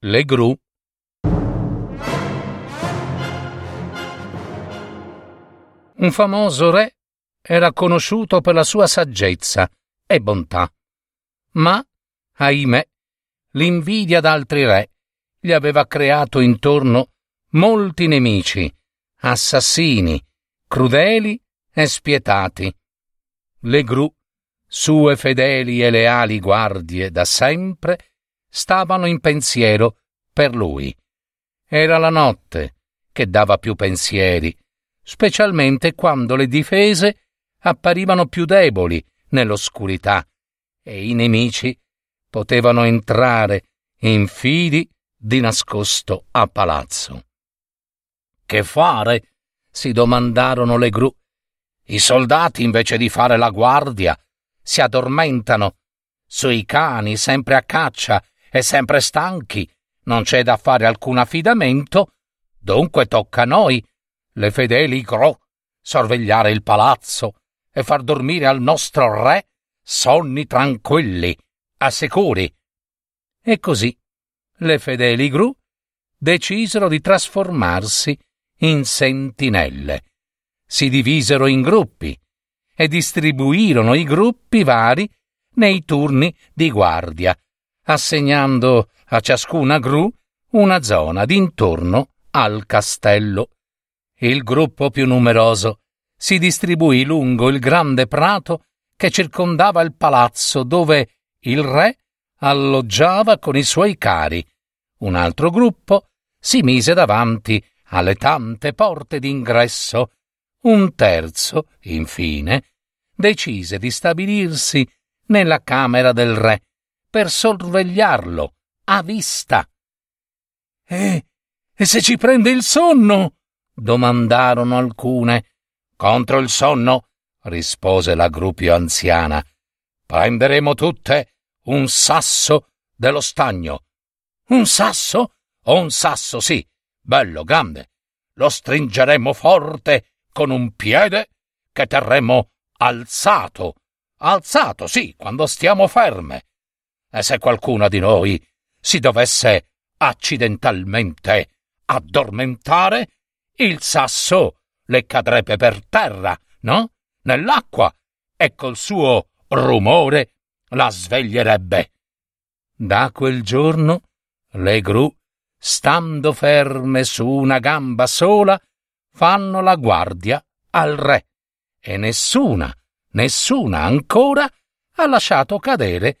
Le gru Un famoso re era conosciuto per la sua saggezza e bontà. Ma, ahimè, l'invidia d'altri re gli aveva creato intorno molti nemici, assassini, crudeli e spietati. Le gru, sue fedeli e leali guardie da sempre, stavano in pensiero per lui. Era la notte che dava più pensieri, specialmente quando le difese apparivano più deboli nell'oscurità e i nemici potevano entrare in fidi di nascosto a palazzo. Che fare? si domandarono le gru. I soldati, invece di fare la guardia, si addormentano. Sui cani, sempre a caccia e sempre stanchi, non c'è da fare alcun affidamento. Dunque tocca a noi, le fedeli gro, sorvegliare il palazzo e far dormire al nostro re sonni tranquilli, assicuri. E così le fedeli gru decisero di trasformarsi in sentinelle. Si divisero in gruppi e distribuirono i gruppi vari nei turni di guardia, assegnando a ciascuna gru una zona d'intorno al castello. Il gruppo più numeroso si distribuì lungo il grande prato che circondava il palazzo dove il re alloggiava con i suoi cari. Un altro gruppo si mise davanti alle tante porte d'ingresso. Un terzo, infine, decise di stabilirsi nella camera del re per sorvegliarlo a vista. E, e se ci prende il sonno? domandarono alcune. Contro il sonno, rispose la gru anziana, prenderemo tutte un sasso dello stagno. Un sasso? Un sasso, sì, bello, grande. Lo stringeremo forte con un piede che terremo alzato. Alzato, sì, quando stiamo ferme. E se qualcuna di noi si dovesse accidentalmente addormentare, il sasso le cadrebbe per terra, no? Nell'acqua, e col suo rumore la sveglierebbe. Da quel giorno le gru, stando ferme su una gamba sola, fanno la guardia al re, e nessuna, nessuna ancora ha lasciato cadere